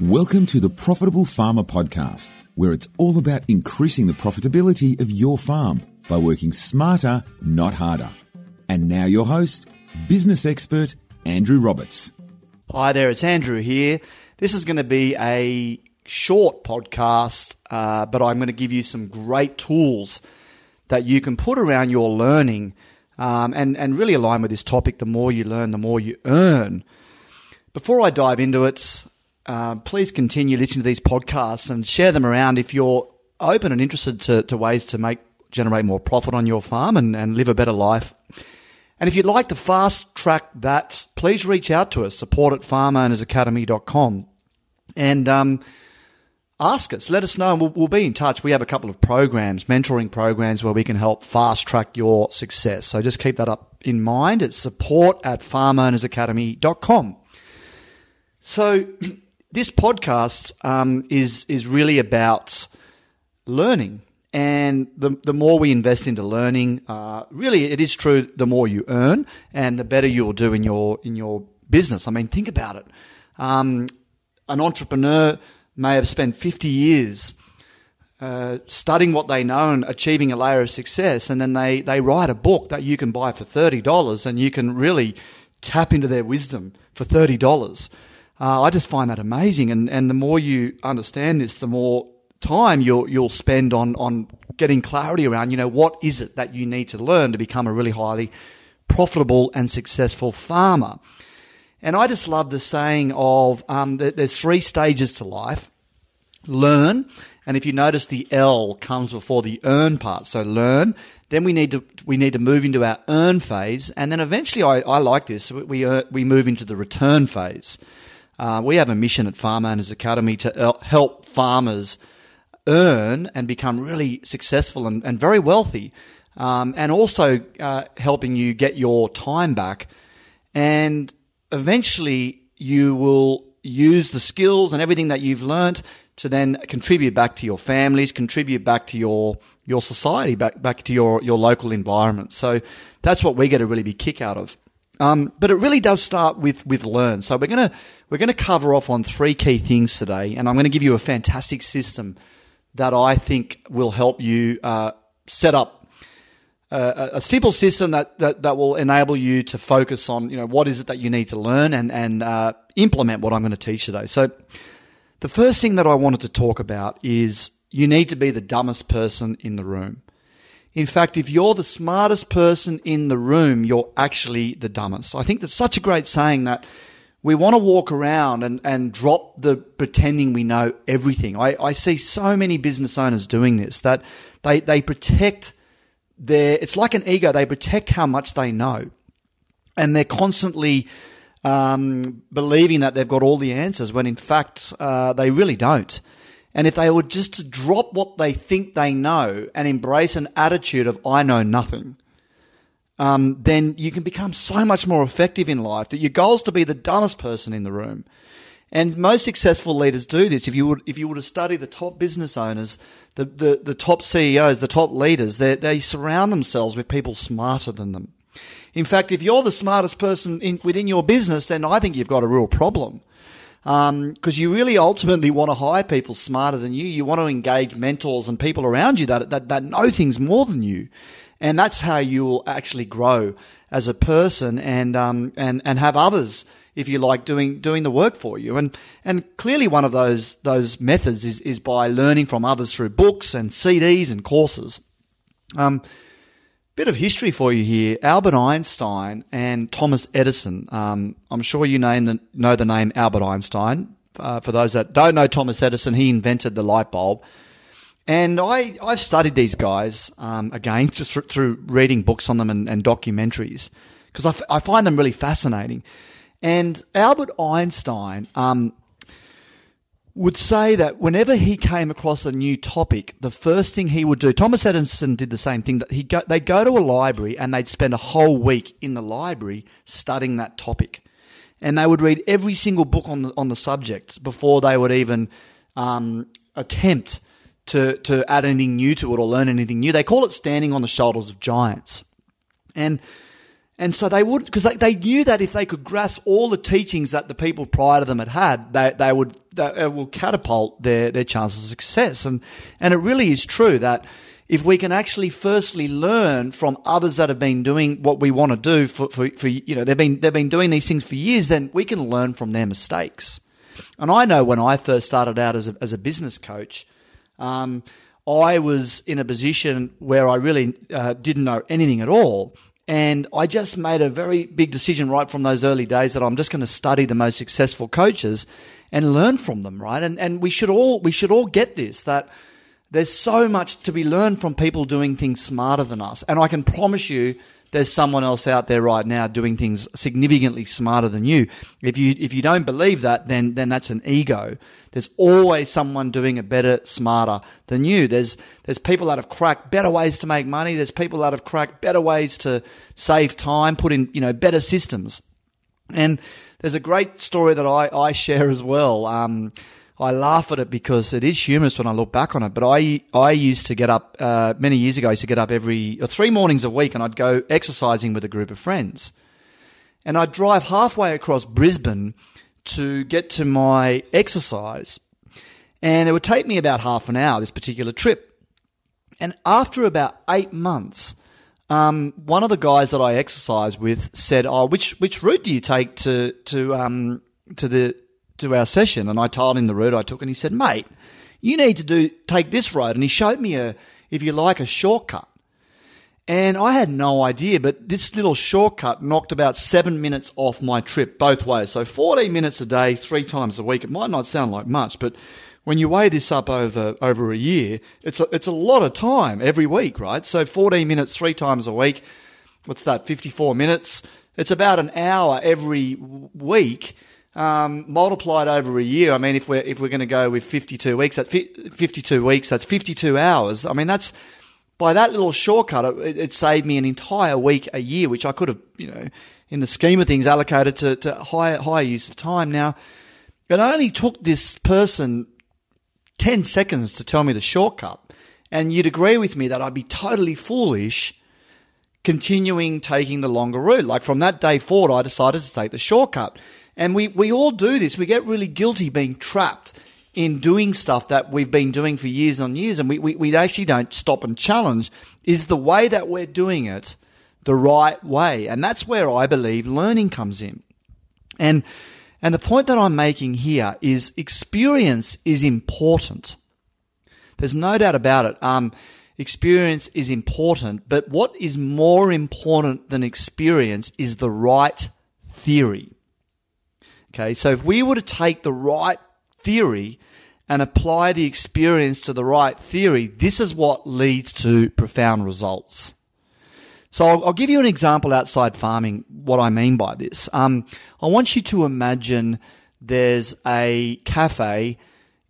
Welcome to the Profitable Farmer Podcast, where it's all about increasing the profitability of your farm by working smarter, not harder. And now, your host, business expert Andrew Roberts. Hi there, it's Andrew here. This is going to be a short podcast, uh, but I'm going to give you some great tools that you can put around your learning um, and, and really align with this topic. The more you learn, the more you earn. Before I dive into it, uh, please continue listening to these podcasts and share them around if you're open and interested to, to ways to make generate more profit on your farm and, and live a better life. And if you'd like to fast track that, please reach out to us, support at farmownersacademy.com. And um, ask us, let us know, and we'll, we'll, be in touch. We have a couple of programs, mentoring programs, where we can help fast track your success. So just keep that up in mind. It's support at farmownersacademy.com. So this podcast um, is is really about learning, and the the more we invest into learning, uh, really, it is true. The more you earn, and the better you will do in your in your business. I mean, think about it. Um, an entrepreneur may have spent fifty years. Uh, studying what they know and achieving a layer of success, and then they, they write a book that you can buy for thirty dollars, and you can really tap into their wisdom for thirty dollars. Uh, I just find that amazing, and and the more you understand this, the more time you'll you'll spend on on getting clarity around. You know, what is it that you need to learn to become a really highly profitable and successful farmer? And I just love the saying of um, there's three stages to life: learn, and if you notice, the L comes before the earn part. So learn. Then we need to we need to move into our earn phase, and then eventually, I, I like this. We, we move into the return phase. Uh, we have a mission at Farm Owners Academy to help farmers earn and become really successful and, and very wealthy, um, and also uh, helping you get your time back. And eventually, you will use the skills and everything that you've learnt to then contribute back to your families, contribute back to your your society, back back to your your local environment. So that's what we get a really big kick out of. Um, but it really does start with with learn. So we're gonna we're gonna cover off on three key things today, and I'm to give you a fantastic system that I think will help you uh, set up a, a, simple system that, that that will enable you to focus on you know what is it that you need to learn and and uh, implement what I'm going to teach today. So the first thing that I wanted to talk about is you need to be the dumbest person in the room. In fact, if you're the smartest person in the room, you're actually the dumbest. I think that's such a great saying that we want to walk around and, and drop the pretending we know everything. I, I see so many business owners doing this that they, they protect their, it's like an ego, they protect how much they know. And they're constantly um, believing that they've got all the answers when in fact uh, they really don't. And if they were just to drop what they think they know and embrace an attitude of, I know nothing, um, then you can become so much more effective in life that your goal is to be the dumbest person in the room. And most successful leaders do this. If you would, if you were to study the top business owners, the, the, the top CEOs, the top leaders, they, they surround themselves with people smarter than them. In fact, if you're the smartest person in, within your business, then I think you've got a real problem because um, you really ultimately want to hire people smarter than you. You want to engage mentors and people around you that, that, that know things more than you. And that's how you will actually grow as a person and, um, and, and have others, if you like, doing, doing the work for you. And, and clearly one of those, those methods is, is by learning from others through books and CDs and courses. Um, Bit of history for you here. Albert Einstein and Thomas Edison. Um, I'm sure you the, know the name Albert Einstein. Uh, for those that don't know Thomas Edison, he invented the light bulb. And I, I've studied these guys, um, again, just through reading books on them and, and documentaries, because I, f- I find them really fascinating. And Albert Einstein, um, would say that whenever he came across a new topic, the first thing he would do, Thomas Edison did the same thing, that he go, they'd go to a library and they'd spend a whole week in the library studying that topic. And they would read every single book on the, on the subject before they would even um, attempt to, to add anything new to it or learn anything new. They call it standing on the shoulders of giants. And And so they would, because they, they knew that if they could grasp all the teachings that the people prior to them had had, they, they would, they, will catapult their, their chances of success. And, and it really is true that if we can actually firstly learn from others that have been doing what we want to do for, for, for you know, they've been, they've been doing these things for years, then we can learn from their mistakes. And I know when I first started out as a, as a business coach, um, I was in a position where I really uh, didn't know anything at all. And I just made a very big decision right from those early days that I'm just going to study the most successful coaches and learn from them, right? And and we should all we should all get this that there's so much to be learned from people doing things smarter than us. And I can promise you there's someone else out there right now doing things significantly smarter than you. If you if you don't believe that, then then that's an ego. There's always someone doing it better, smarter than you. There's there's people that have cracked better ways to make money. There's people that have cracked better ways to save time, put in you know better systems. And there's a great story that I, I share as well. Um, I laugh at it because it is humorous when I look back on it. But I I used to get up uh, many years ago. I used to get up every three mornings a week, and I'd go exercising with a group of friends. And I'd drive halfway across Brisbane to get to my exercise, and it would take me about half an hour. This particular trip, and after about eight months. Um, one of the guys that I exercise with said, "Oh, which which route do you take to to um, to the to our session, and I told him the route I took, and he said, "Mate, you need to do take this road." And he showed me a, if you like, a shortcut. And I had no idea, but this little shortcut knocked about seven minutes off my trip both ways. So 14 minutes a day, three times a week. It might not sound like much, but when you weigh this up over, over a year, it's a, it's a lot of time every week, right? So 14 minutes, three times a week. What's that? 54 minutes. It's about an hour every week um, multiplied over a year, I mean, if we're if we're going to go with 52 weeks, that's 52 weeks. That's 52 hours. I mean, that's by that little shortcut, it, it, saved me an entire week a year, which I could have, you know, in the scheme of things, allocated to, to higher higher use of time. Now, it only took this person 10 seconds to tell me the shortcut, and you'd agree with me that I'd be totally foolish continuing taking the longer route. Like from that day forward, I decided to take the shortcut. And we, we all do this. We get really guilty being trapped in doing stuff that we've been doing for years on years and we, we, we actually don't stop and challenge is the way that we're doing it the right way. And that's where I believe learning comes in. And, and the point that I'm making here is experience is important. There's no doubt about it. Um, experience is important, but what is more important than experience is the right theory. Okay, so if we were to take the right theory and apply the experience to the right theory, this is what leads to profound results. So I'll, I'll give you an example outside farming, what I mean by this. Um, I want you to imagine there's a cafe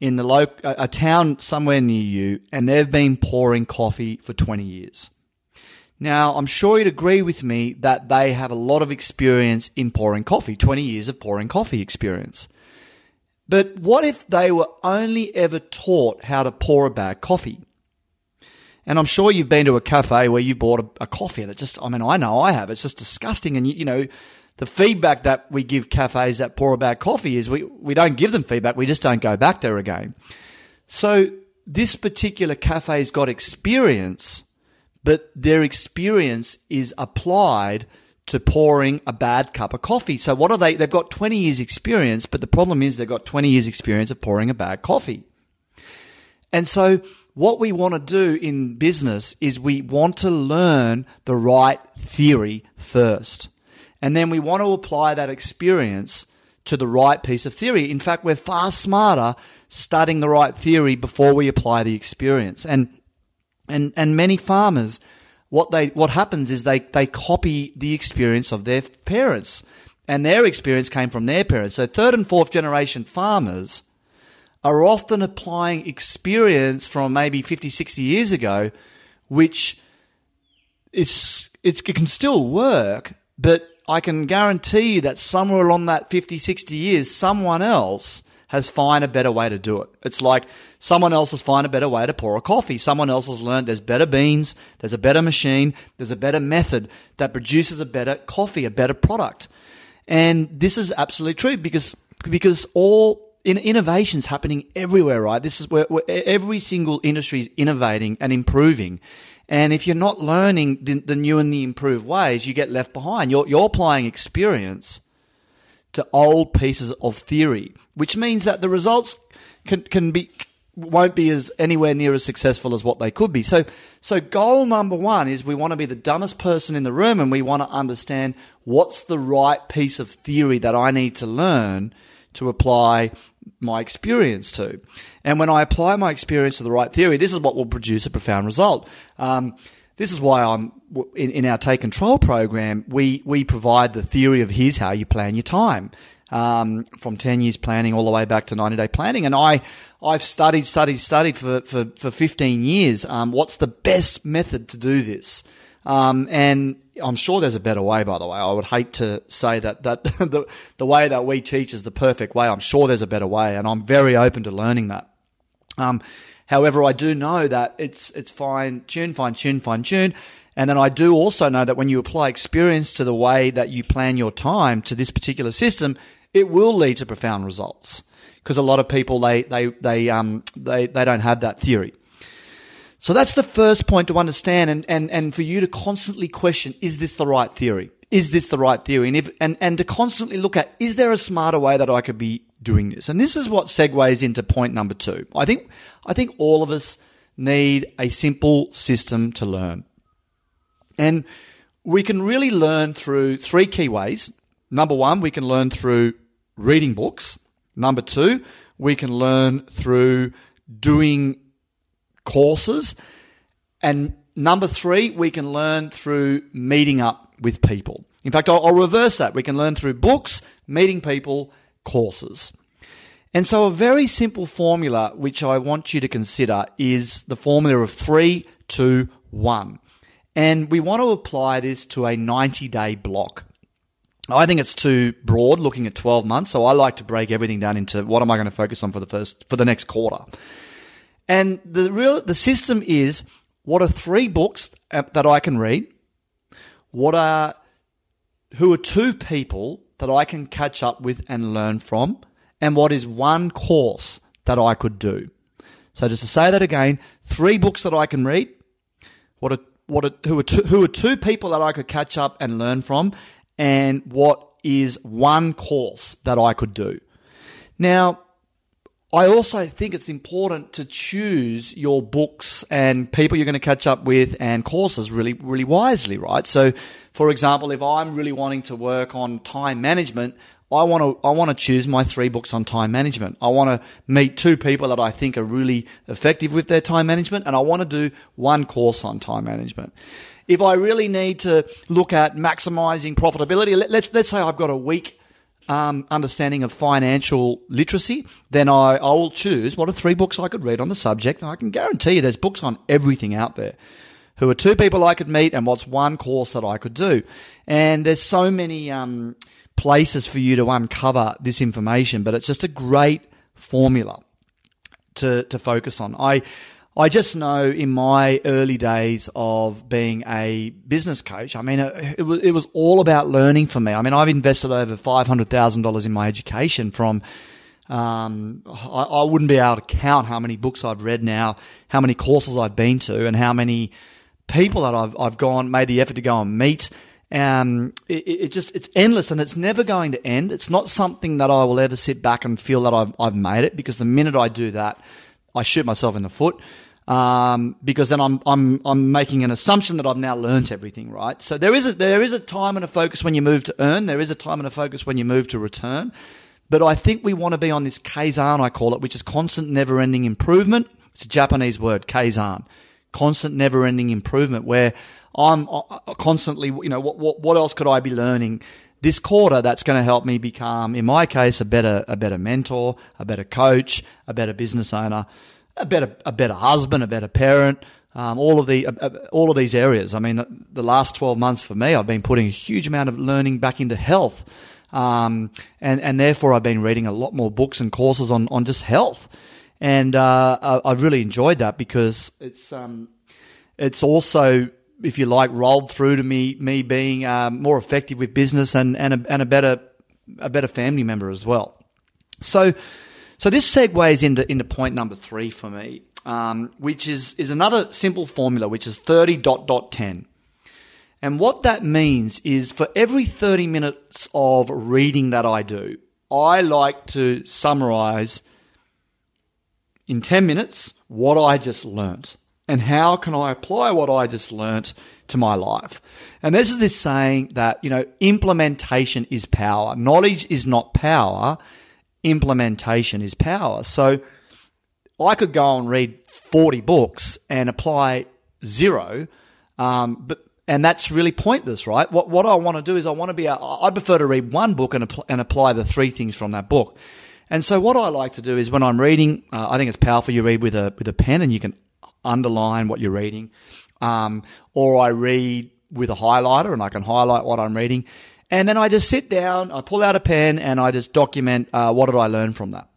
in the local, a, a town somewhere near you, and they've been pouring coffee for 20 years. Now, I'm sure you'd agree with me that they have a lot of experience in pouring coffee, 20 years of pouring coffee experience. But what if they were only ever taught how to pour a bag coffee? And I'm sure you've been to a cafe where you've bought a, a coffee and it just, I mean, I know I have. It's just disgusting. And, you, you know, the feedback that we give cafes that pour a bad coffee is we, we don't give them feedback. We just don't go back there again. So this particular cafe's got experience but their experience is applied to pouring a bad cup of coffee. So what are they? They've got 20 years experience, but the problem is they've got 20 years experience of pouring a bad coffee. And so what we want to do in business is we want to learn the right theory first. And then we want to apply that experience to the right piece of theory. In fact, we're far smarter studying the right theory before we apply the experience. And and and many farmers, what they what happens is they they copy the experience of their parents, and their experience came from their parents. So third and fourth generation farmers are often applying experience from maybe 50, 60 years ago, which is it can still work, but I can guarantee that somewhere along that 50, 60 years, someone else has find a better way to do it. It's like someone else has find a better way to pour a coffee. Someone else has learned there's better beans, there's a better machine, there's a better method that produces a better coffee, a better product. And this is absolutely true because because all in, innovations happening everywhere, right? This is where, where every single industry is innovating and improving. And if you're not learning the, the new and the improved ways, you get left behind. You're, you're applying experience to old pieces of theory, which means that the results can, can be won't be as anywhere near as successful as what they could be. So, so goal number one is we want to be the dumbest person in the room, and we want to understand what's the right piece of theory that I need to learn to apply my experience to. And when I apply my experience to the right theory, this is what will produce a profound result. Um, this is why I'm in, in, our Take Control program. We we provide the theory of here's how you plan your time, um, from ten years planning all the way back to ninety day planning. And I I've studied, studied, studied for for, for fifteen years. Um, what's the best method to do this? Um, and I'm sure there's a better way, by the way. I would hate to say that, that the, the way that we teach is the perfect way. I'm sure there's a better way, and I'm very open to learning that. Um, however, I do know that it's, it's fine tune, fine tune, fine tune. And then I do also know that when you apply experience to the way that you plan your time to this particular system, it will lead to profound results. Because a lot of people, they, they, they, um, they, they don't have that theory. So that's the first point to understand and, and, and for you to constantly question, is this the right theory? Is this the right theory? And if, and, and to constantly look at, is there a smarter way that I could be doing this? And this is what segues into point number two. I think, I think all of us need a simple system to learn. And we can really learn through three key ways. Number one, we can learn through reading books. Number two, we can learn through doing courses. And number three, we can learn through meeting up with people. In fact, I'll, I'll reverse that. We can learn through books, meeting people, courses. And so, a very simple formula which I want you to consider is the formula of three, two, one. And we want to apply this to a 90 day block. I think it's too broad looking at 12 months, so I like to break everything down into what am I going to focus on for the first, for the next quarter. And the real the system is what are three books uh, that I can read? What are who are two people that I can catch up with and learn from? And what is one course that I could do? So just to say that again, three books that I can read. What are what are, who are two, who are two people that I could catch up and learn from, and what is one course that I could do? Now, I also think it's important to choose your books and people you're going to catch up with and courses really, really wisely, right? So, for example, if I'm really wanting to work on time management, I want to, I want to choose my three books on time management. I want to meet two people that I think are really effective with their time management and I want to do one course on time management. If I really need to look at maximizing profitability, let, let's, let's say I've got a weak um, understanding of financial literacy, then I, I will choose what are three books I could read on the subject. And I can guarantee you there's books on everything out there. Who are two people I could meet and what's one course that I could do. And there's so many um, places for you to uncover this information, but it's just a great formula to, to focus on. I, I just know in my early days of being a business coach, I mean, it, was, it was all about learning for me. I mean, I've invested over $500,000 in my education from, um, I, I, wouldn't be able to count how many books I've read now, how many courses I've been to, and how many people that I've, I've gone, made the effort to go and meet. Um, it, it, just, it's endless and it's never going to end. It's not something that I will ever sit back and feel that I've, I've made it because the minute I do that, I shoot myself in the foot um, because then I'm, I'm, I'm making an assumption that I've now learnt everything, right? So there is a, there is a time and a focus when you move to earn. There is a time and a focus when you move to return. But I think we want to be on this Kaizen, I call it, which is constant never ending improvement. It's a Japanese word, Kaizen. Constant never ending improvement where I'm uh, uh, constantly, you know, what, what, what else could I be learning? this quarter that's going to help me become, in my case, a better, a better mentor, a better coach, a better business owner a better a better husband, a better parent, um, all of the uh, uh, all of these areas. I mean, the, last twelve months for me, I've been putting a huge amount of learning back into health. Um, and, and therefore, I've been reading a lot more books and courses on, on just health. And uh, I, have really enjoyed that because it's, um, it's also, if you like, rolled through to me, me being um, more effective with business and, and, a, and a, better, a better family member as well. So, so this segues into, into point number three for me, um, which is, is another simple formula, which is 30 dot dot 10. And what that means is for every 30 minutes of reading that I do, I like to summarize in 10 minutes what I just learnt and how can I apply what I just learnt to my life. And this is this saying that, you know, implementation is power. Knowledge is not power. Implementation is power. So I could go and read 40 books and apply zero. Um, but and that's really pointless, right? What what I want to do is I want to be. I prefer to read one book and and apply the three things from that book. And so what I like to do is when I'm reading, uh, I think it's powerful. You read with a with a pen and you can underline what you're reading, um, or I read with a highlighter and I can highlight what I'm reading, and then I just sit down, I pull out a pen and I just document uh, what did I learn from that.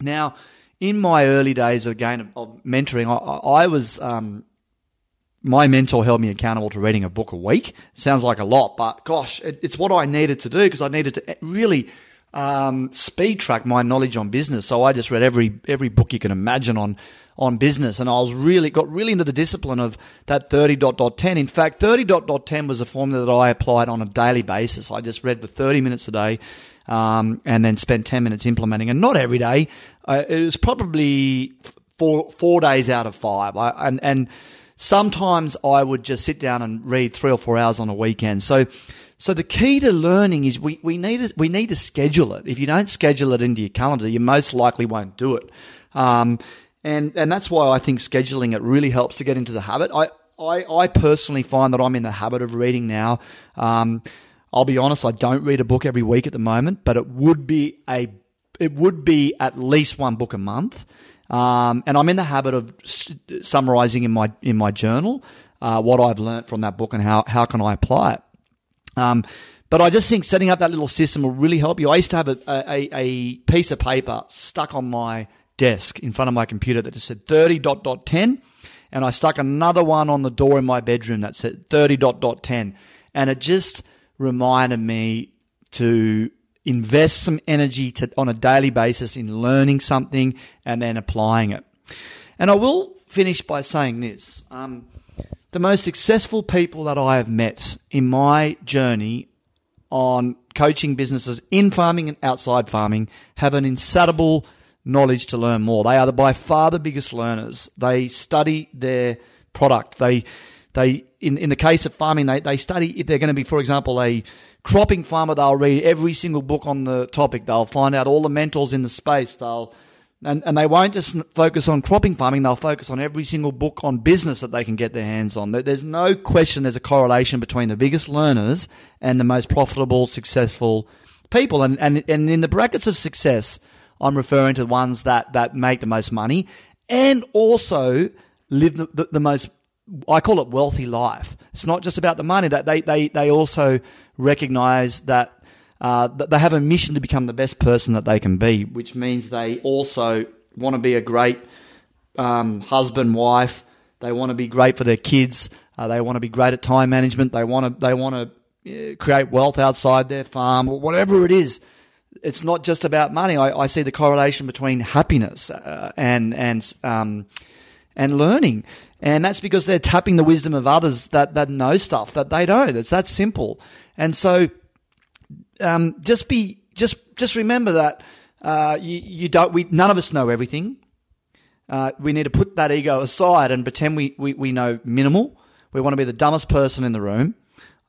Now, in my early days again of, of mentoring, I, I was um, my mentor held me accountable to reading a book a week. Sounds like a lot, but gosh, it, it's what I needed to do because I needed to really um, speed track my knowledge on business. So I just read every every book you can imagine on on business, and I was really got really into the discipline of that thirty dot dot ten. In fact, thirty dot dot ten was a formula that I applied on a daily basis. I just read for thirty minutes a day. Um, and then spent 10 minutes implementing and not every day. Uh, it was probably four, four days out of five. I, and, and, sometimes I would just sit down and read three or four hours on a weekend. So, so the key to learning is we, we need to, we need to schedule it. If you don't schedule it into your calendar, you most likely won't do it. Um, and, and that's why I think scheduling it really helps to get into the habit. I, I, I personally find that I'm in the habit of reading now. Um, I'll be honest, I don't read a book every week at the moment, but it would be a, it would be at least one book a month. Um, and I'm in the habit of summarizing in my in my journal uh, what I've learned from that book and how how can I apply it. Um, but I just think setting up that little system will really help you. I used to have a, a, a piece of paper stuck on my desk in front of my computer that just said 30 dot dot 10 and I stuck another one on the door in my bedroom that said 30 dot dot 10 and it just reminded me to invest some energy to, on a daily basis in learning something and then applying it. And I will finish by saying this. Um, the most successful people that I have met in my journey on coaching businesses in farming and outside farming have an insatiable knowledge to learn more. They are the, by far the biggest learners. They study their product. They, they, in, in the case of farming, they, they study if they're going to be, for example, a cropping farmer, they'll read every single book on the topic. They'll find out all the mentors in the space. They'll and, and they won't just focus on cropping farming, they'll focus on every single book on business that they can get their hands on. There's no question there's a correlation between the biggest learners and the most profitable, successful people. And, and, and in the brackets of success, I'm referring to the ones that, that make the most money and also live the, the, the most I call it wealthy life. It's not just about the money. That they they they also recognize that uh, they have a mission to become the best person that they can be, which means they also want to be a great um, husband, wife. They want to be great for their kids. Uh, they want to be great at time management. They want to they want to uh, create wealth outside their farm or whatever it is. It's not just about money. I, I see the correlation between happiness uh, and and um, and learning. And that's because they're tapping the wisdom of others that, that know stuff that they don't. It's that simple. And so, um, just be, just, just remember that, uh, you, you don't, we, none of us know everything. Uh, we need to put that ego aside and pretend we, we, we know minimal. We want to be the dumbest person in the room.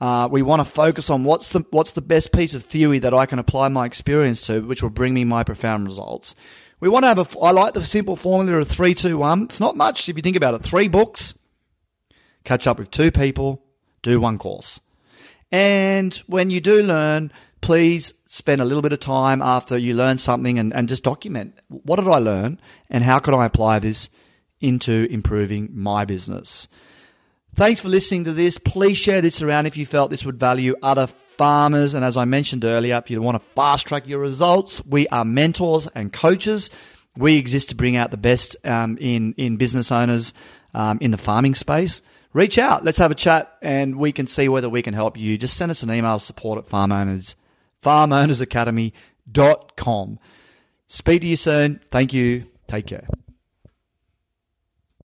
Uh, we want to focus on what's the what's the best piece of theory that I can apply my experience to, which will bring me my profound results. We want to have a, I like the simple formula of three, two, one. It's not much if you think about it. Three books, catch up with two people, do one course. And when you do learn, please spend a little bit of time after you learn something and, and just document what did I learn and how could I apply this into improving my business. Thanks for listening to this. Please share this around if you felt this would value other farmers. And as I mentioned earlier, if you want to fast track your results, we are mentors and coaches. We exist to bring out the best um, in in business owners um, in the farming space. Reach out. Let's have a chat, and we can see whether we can help you. Just send us an email support at farm owners farmownersacademy.com. Speak to you soon. Thank you. Take care.